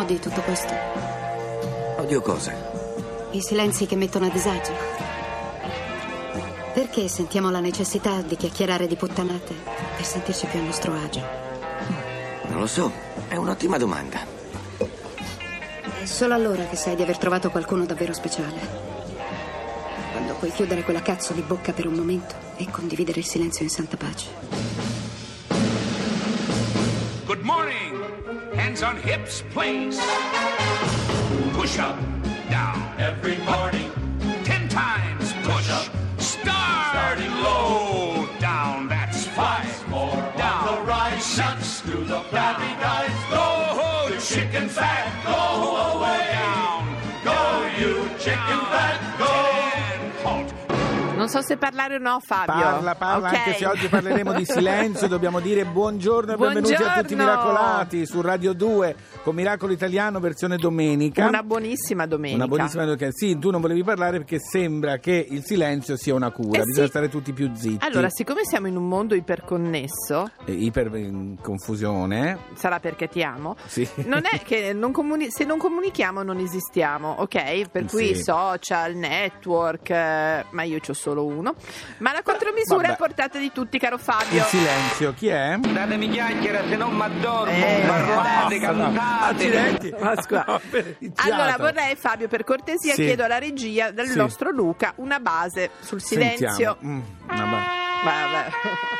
odi tutto questo? Odio cosa? I silenzi che mettono a disagio. Perché sentiamo la necessità di chiacchierare di puttanate per sentirci più a nostro agio? Non lo so, è un'ottima domanda. È solo allora che sai di aver trovato qualcuno davvero speciale. Quando puoi chiudere quella cazzo di bocca per un momento e condividere il silenzio in santa pace. Good morning. Hands on hips, please. Push up, down. Every morning, Ten times push. up. Start. Starting low. Down. That's five. more Down. on the rise. Six. to the flabby guys. Go, ho, The chicken fat, Go away. Non so se parlare o no, Fabio. Parla, parla, Ok. anche se oggi parleremo di silenzio, dobbiamo dire buongiorno e benvenuti a tutti i Buongiorno. miracolati su Radio 2 con Miracolo Italiano versione domenica. Una buonissima domenica. Una buonissima domenica. Sì, tu non volevi parlare perché sembra che il silenzio sia una cura, Eh bisogna sì. stare tutti più zitti. Allora, siccome siamo in un mondo iperconnesso, Eh, Iper in confusione. sarà perché ti amo, Sì. non è che non comuni- se non comunichiamo non esistiamo, ok? Per cui Sì. social, network, eh, ma io c'ho solo uno. Ma la contromisura Vabbè. è portata di tutti, caro Il Fabio. silenzio, chi è? Datemi chiacchiera, se non m'addormo. Eh, Parolate, basta, no. cantate. Accidenti. Ma scusa. Allora vorrei Fabio per cortesia Sì. chiedo alla regia del Sì. nostro Luca una base sul silenzio. Sentiamo. Mm, una ba- Vabbè.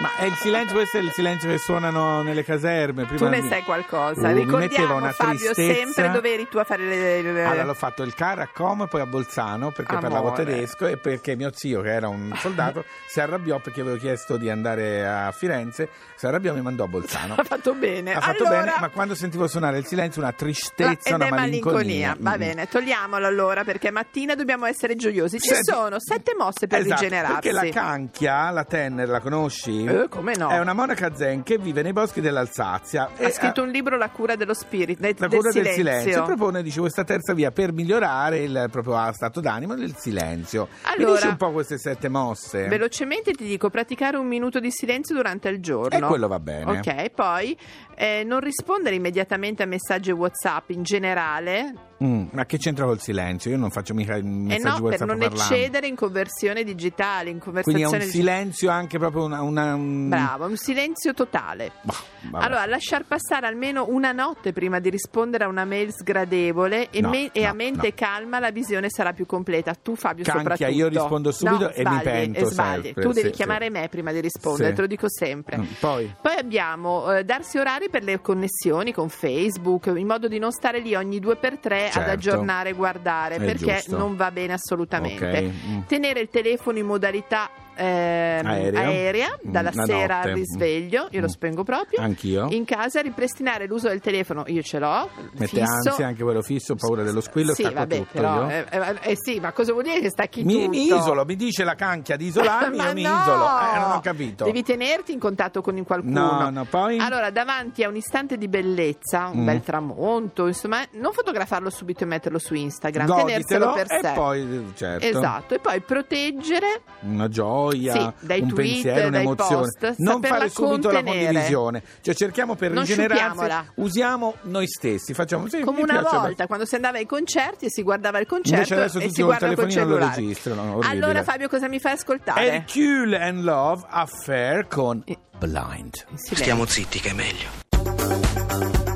Ma è il silenzio, questo è il silenzio che suonano nelle caserme. Prima Tu ne sai qualcosa. Uh, Ricordiamo una Fabio tristezza. sempre dove eri tu a fare le, le- Allora l'ho fatto il CAR a Como e poi a Bolzano perché Amore. parlavo tedesco e perché mio zio che era un soldato si arrabbiò perché avevo chiesto di andare a Firenze, si arrabbiò e mi mandò a Bolzano. Ha fatto bene. Ha fatto Allora- bene, ma quando sentivo suonare il silenzio una tristezza, ed una è malinconia. Va Mm. bene, togliamolo allora perché mattina dobbiamo essere gioiosi. Ci Senti- sono sette mosse per Esatto, rigenerarsi. Perché la canchia, la Tenner, la conosci? Eh, come no? È una monaca zen che vive nei boschi dell'Alsazia. Ha scritto un libro La cura dello spirito, de- la del cura del silenzio. silenzio. propone dice, questa terza via per migliorare il proprio stato d'animo del silenzio. Mi Allora- dice un po' queste sette mosse? Velocemente ti dico praticare un minuto di silenzio durante il giorno. E quello va bene. Ok, poi eh, non rispondere immediatamente a messaggi WhatsApp in generale. Mm, ma che c'entra col silenzio? Io non faccio mica E messaggi no, per non parlando. eccedere in conversione digitale, in Quindi è conversazione un silenzio anche proprio una... una un- Bravo, un silenzio totale. Bah, vabbè. Allora, lasciar passare almeno una notte prima di rispondere a una mail sgradevole e, No, me- e a mente no. calma la visione sarà più completa. Tu, Fabio, Canchia, soprattutto. io rispondo subito No, e mi sbagli, pento e sbagli. sempre, Tu devi sì, chiamare sì. me prima di rispondere, Sì. te lo dico sempre. Mm, Poi? Poi abbiamo eh, darsi orari per le connessioni con Facebook, in modo di non stare lì ogni due per tre ad Certo. aggiornare e guardare, È perché giusto. non va bene assolutamente. Ok, mm. Tenere il telefono in modalità ehm, Aerea. Mm, dalla la sera notte. al risveglio, io lo Mm. spengo proprio. Anch'io. In casa ripristinare l'uso del telefono, io ce l'ho. Mette fisso. ansia anche quello fisso, paura dello squillo, Sì, vabbè, tutto però, eh, eh, eh, sì, ma cosa vuol dire che stacchi Mi, tutto? mi isolo, mi dice la canchia di isolarmi, io mi no! isolo. Eh, non ho capito. Devi tenerti in contatto con qualcuno. No, no, poi? Allora, davanti a un istante di bellezza, un Mm. bel tramonto, insomma, non fotografarlo subito e metterlo su Instagram, Goditelo tenerselo per e sé. poi, certo, Esatto, e poi proteggere una gioia, Sì, dai un tweet, pensiero, dai un'emozione. post, non fare subito la contenere. condivisione. Cioè cerchiamo per Non rigenerarsi, sciupiamola. usiamo noi stessi, facciamo sì, come una piace volta quando si andava ai concerti e si guardava il concerto Invece adesso e tutti si guarda col telefonino lo cellulare. registrano, orribile. Allora Fabio cosa mi fai ascoltare? Hercule and Love Affair con. Blind. Stiamo zitti che è meglio.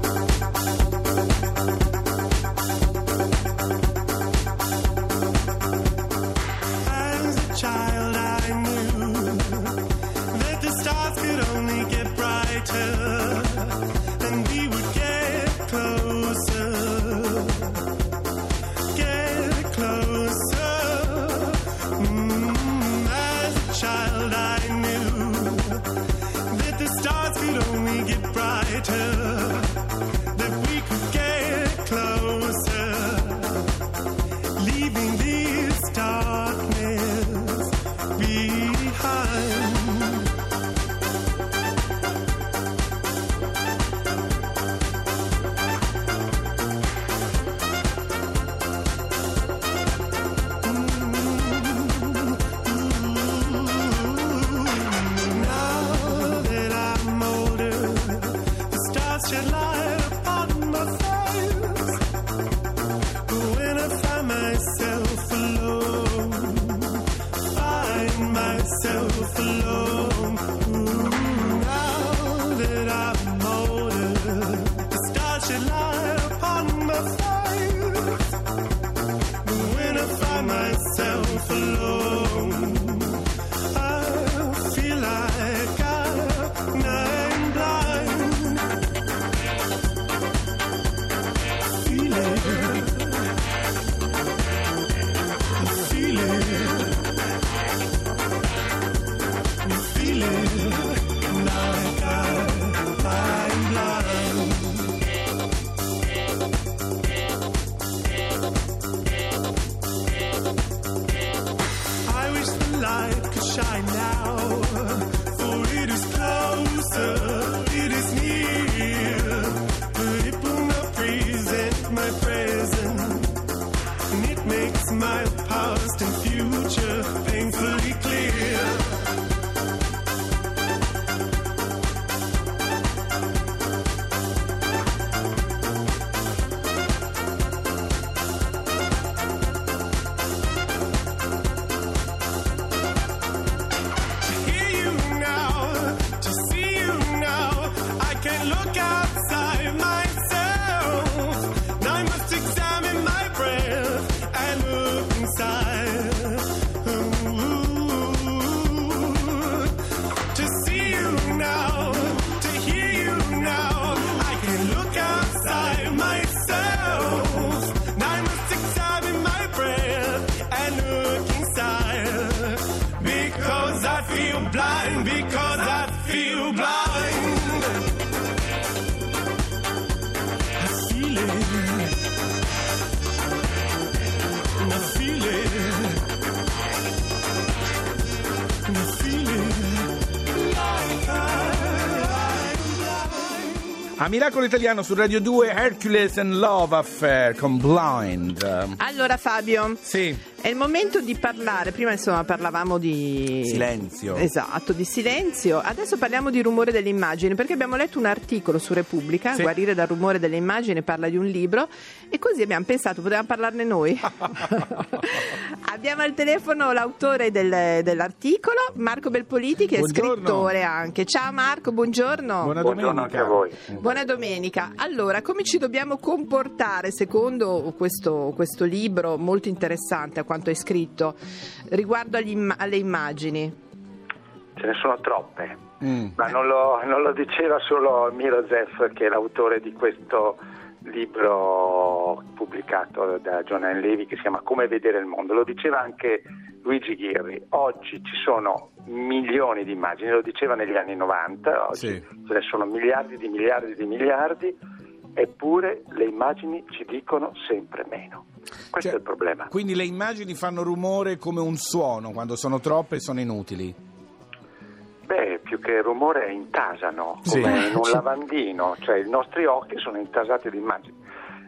Child, I knew A Miracolo Italiano su Radio 2 Hercules and Love Affair con Blind. Allora Fabio, Sì, è il momento di parlare. Prima insomma parlavamo di silenzio. Esatto, di silenzio. Adesso parliamo di rumore delle immagini, perché abbiamo letto un articolo su Repubblica, Sì. Guarire dal rumore delle immagini, parla di un libro, e così abbiamo pensato, potevamo parlarne noi. abbiamo al telefono l'autore del- dell'articolo, Marco Belpoliti, che è Buongiorno. scrittore anche. Ciao Marco, buongiorno. Buona Buongiorno domenica. anche a voi. Buona domenica. Allora, come ci dobbiamo comportare secondo questo, questo libro molto interessante quanto hai scritto riguardo agli imma- alle immagini? Ce ne sono troppe, Mm. ma non lo, non lo diceva solo Mirozev, che è l'autore di questo libro pubblicato da John N. Levy che si chiama Come vedere il mondo. Lo diceva anche Luigi Ghirri. Oggi ci sono milioni di immagini, lo diceva negli anni 90, oggi Sì. ce ne sono miliardi di miliardi di miliardi, eppure le immagini ci dicono sempre meno. Questo Cioè, è il problema. Quindi le immagini fanno rumore come un suono, quando sono troppe sono inutili. Beh, più che rumore intasano, Sì. come in un Sì. lavandino, cioè i nostri occhi sono intasati di immagini.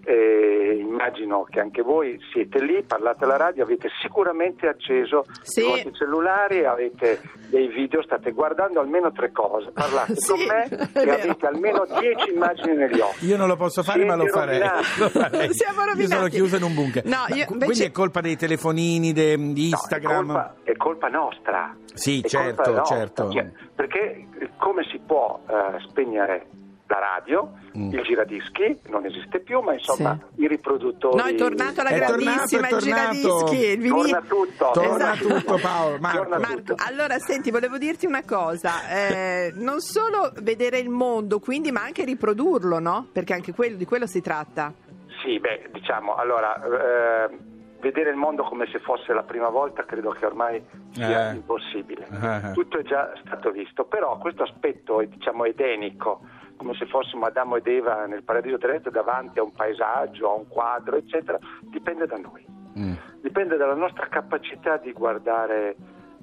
E immagino che anche voi siete lì, parlate alla radio, avete sicuramente acceso Sì. i vostri cellulari, avete dei video, state guardando almeno tre cose, parlate Sì, con me e avete almeno dieci immagini negli occhi. Io non lo posso fare, ma lo Siete farei. rovinati. Lo farei. Siamo Io sono chiuso in un bunker. No, io invece- Quindi è colpa dei telefonini, de- di No, Instagram. è, colpa, è colpa nostra. Sì, È certo, nostra. certo. Perché eh, come si può eh, spegnere la radio, Mm. il giradischi non esiste più, ma insomma i riproduttori. No, è tornato la È tornato, grandissima è il tornato. giradischi, il vinile. Torna tutto. Torna Esatto. tutto, Paolo. Marco. Torna Marco, tutto. allora senti, volevo dirti una cosa, eh, non solo vedere il mondo, quindi, ma anche riprodurlo, no? Perché anche quello, di quello si tratta. Sì, beh, diciamo, allora, eh, vedere il mondo come se fosse la prima volta credo che ormai sia Eh. impossibile. Eh. Tutto è già stato visto, però questo aspetto, diciamo, edenico, come se fossimo Adamo ed Eva nel paradiso terrestre davanti a un paesaggio, a un quadro, eccetera, dipende da noi. Mm. Dipende dalla nostra capacità di guardare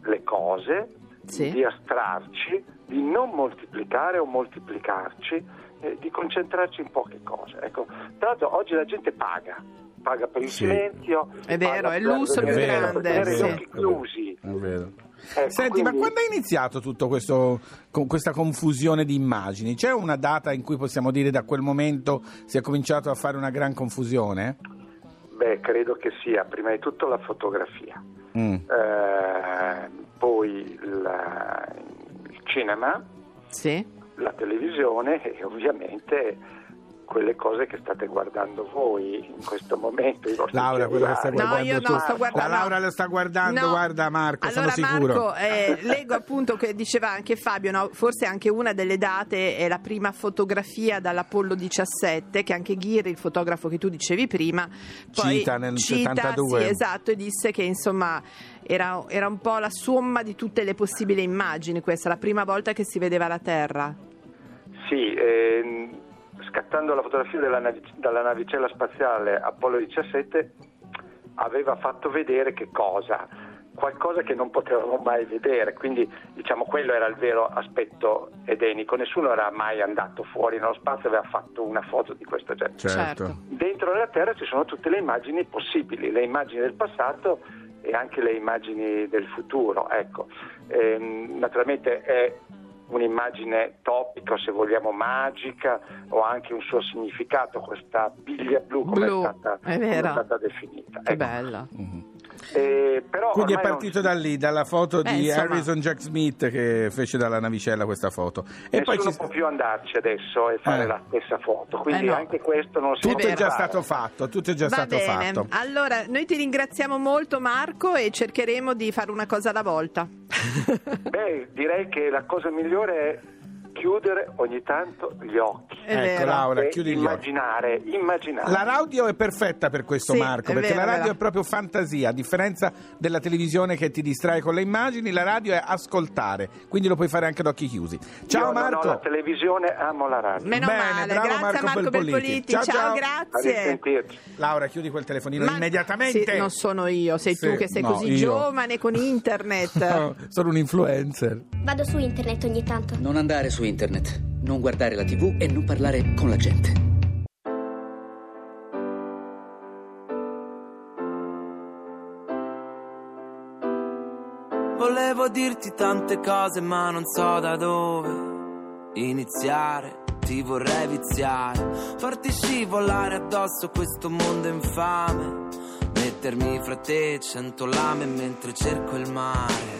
le cose, Sì. di astrarci, di non moltiplicare o moltiplicarci, eh, di concentrarci in poche cose. Ecco, tra l'altro oggi la gente paga, paga per il Sì. silenzio. È vero, paga è il per lusso più grande, sì. gli occhi chiusi. È vero. Ecco, Senti, ma quindi- quando è iniziato tutto questo, con questa confusione di immagini? C'è una data in cui possiamo dire da quel momento si è cominciato a fare una gran confusione? Beh, credo che sia prima di tutto la fotografia, Mm. eh, poi la- il cinema, Sì. la televisione e ovviamente quelle cose che state guardando voi in questo momento. Laura, quello che stai cellulari. No, guardando io tu. no, sto guardando. La Laura lo sta guardando, No. guarda Marco, allora, sono sicuro. Marco, eh, leggo appunto che diceva anche Fabio, no? forse anche una delle date è la prima fotografia dall'Apollo 17, che anche Ghiri, il fotografo che tu dicevi prima, poi Cita nel cita, 72. Sì, esatto, e disse che insomma era, era un po' la somma di tutte le possibili immagini, questa, la prima volta che si vedeva la Terra. Sì, ehm, scattando la fotografia della, navi- dalla navicella spaziale Apollo 17 aveva fatto vedere che cosa? qualcosa che non potevamo mai vedere, quindi diciamo quello era il vero aspetto edenico, nessuno era mai andato fuori nello spazio e aveva fatto una foto di questo genere. Certo. Dentro la Terra ci sono tutte le immagini possibili, le immagini del passato e anche le immagini del futuro. Ecco. Ehm, naturalmente è un'immagine topica, se vogliamo magica, o anche un suo significato, questa biglia blu come Blu, è stata, è come vera. è stata definita. Che Ecco. bella. Eh, però Quindi è ormai non- partito da lì, dalla foto Beh, di insomma. Harrison Jack Smith che fece dalla navicella questa foto. E poi ci- può più andarci adesso e fare Eh. la stessa foto, quindi Eh no. anche questo non si tutto può è già fare. stato fatto, tutto è già Va stato bene, fatto. allora noi ti ringraziamo molto Marco e cercheremo di fare una cosa alla volta. Beh, direi che la cosa migliore è chiudere ogni tanto gli occhi. È ecco vero. Laura, chiudi gli occhi. immaginare, immaginare. La radio è perfetta per questo Sì, Marco, è perché vero, la radio vero. è proprio fantasia, a differenza della televisione che ti distrae con le immagini, la radio è ascoltare, quindi lo puoi fare anche ad occhi chiusi. Ciao Io Marco. la televisione, amo la radio. Meno Bene, male, bravo grazie Marco Marco Belpoliti. Belpoliti. Ciao, Ciao, ciao. Grazie. Laura, chiudi quel telefonino Ma- immediatamente. Sì, non sono io, sei Sì, tu che sei no, così io. giovane con internet. No, sono un influencer. Vado su internet ogni tanto. Non andare su internet, non guardare la tv e non parlare con la gente. Volevo dirti tante cose ma non so da dove iniziare, ti vorrei viziare, farti scivolare addosso questo mondo infame, mettermi fra te cento lame mentre cerco il mare.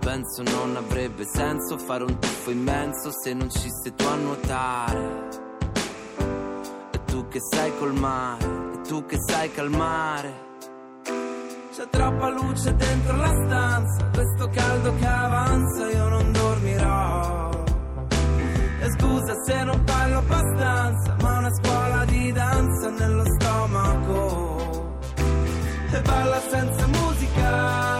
Penso non avrebbe senso fare un tuffo immenso se non ci sei tu a nuotare. E tu che sai col mare, e tu che sai calmare. C'è troppa luce dentro la stanza, questo caldo che avanza io non dormirò. E scusa se non parlo abbastanza, ma una scuola di danza nello stomaco. E balla senza musica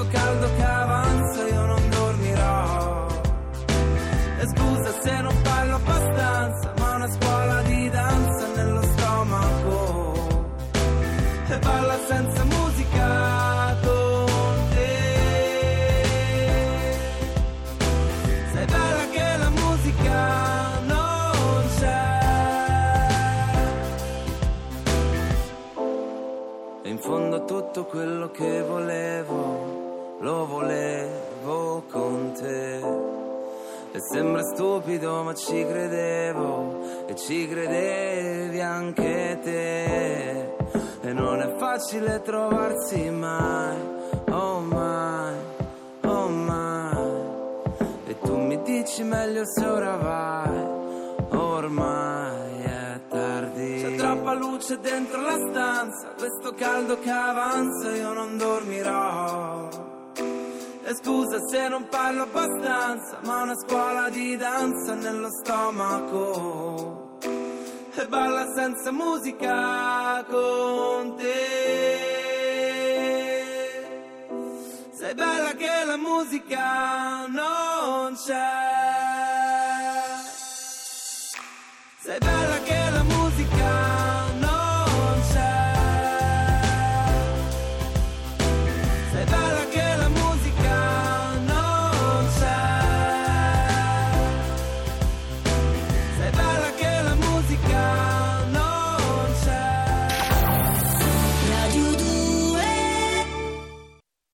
questo caldo che avanza io non dormirò. E scusa se non parlo abbastanza, ma una scuola di danza nello stomaco. E balla senza musica con te. Sei bella che la musica non c'è. E in fondo tutto quello che volevo, lo volevo con te. E sembra stupido ma ci credevo e ci credevi anche te. E non è facile trovarsi mai, oh mai, oh mai. E tu mi dici meglio se ora vai, ormai è tardi. C'è troppa luce dentro la stanza, questo caldo che avanza io non dormirò. E scusa se non parlo abbastanza, ma una scuola di danza nello stomaco. E balla senza musica con te. Sei bella che la musica non c'è.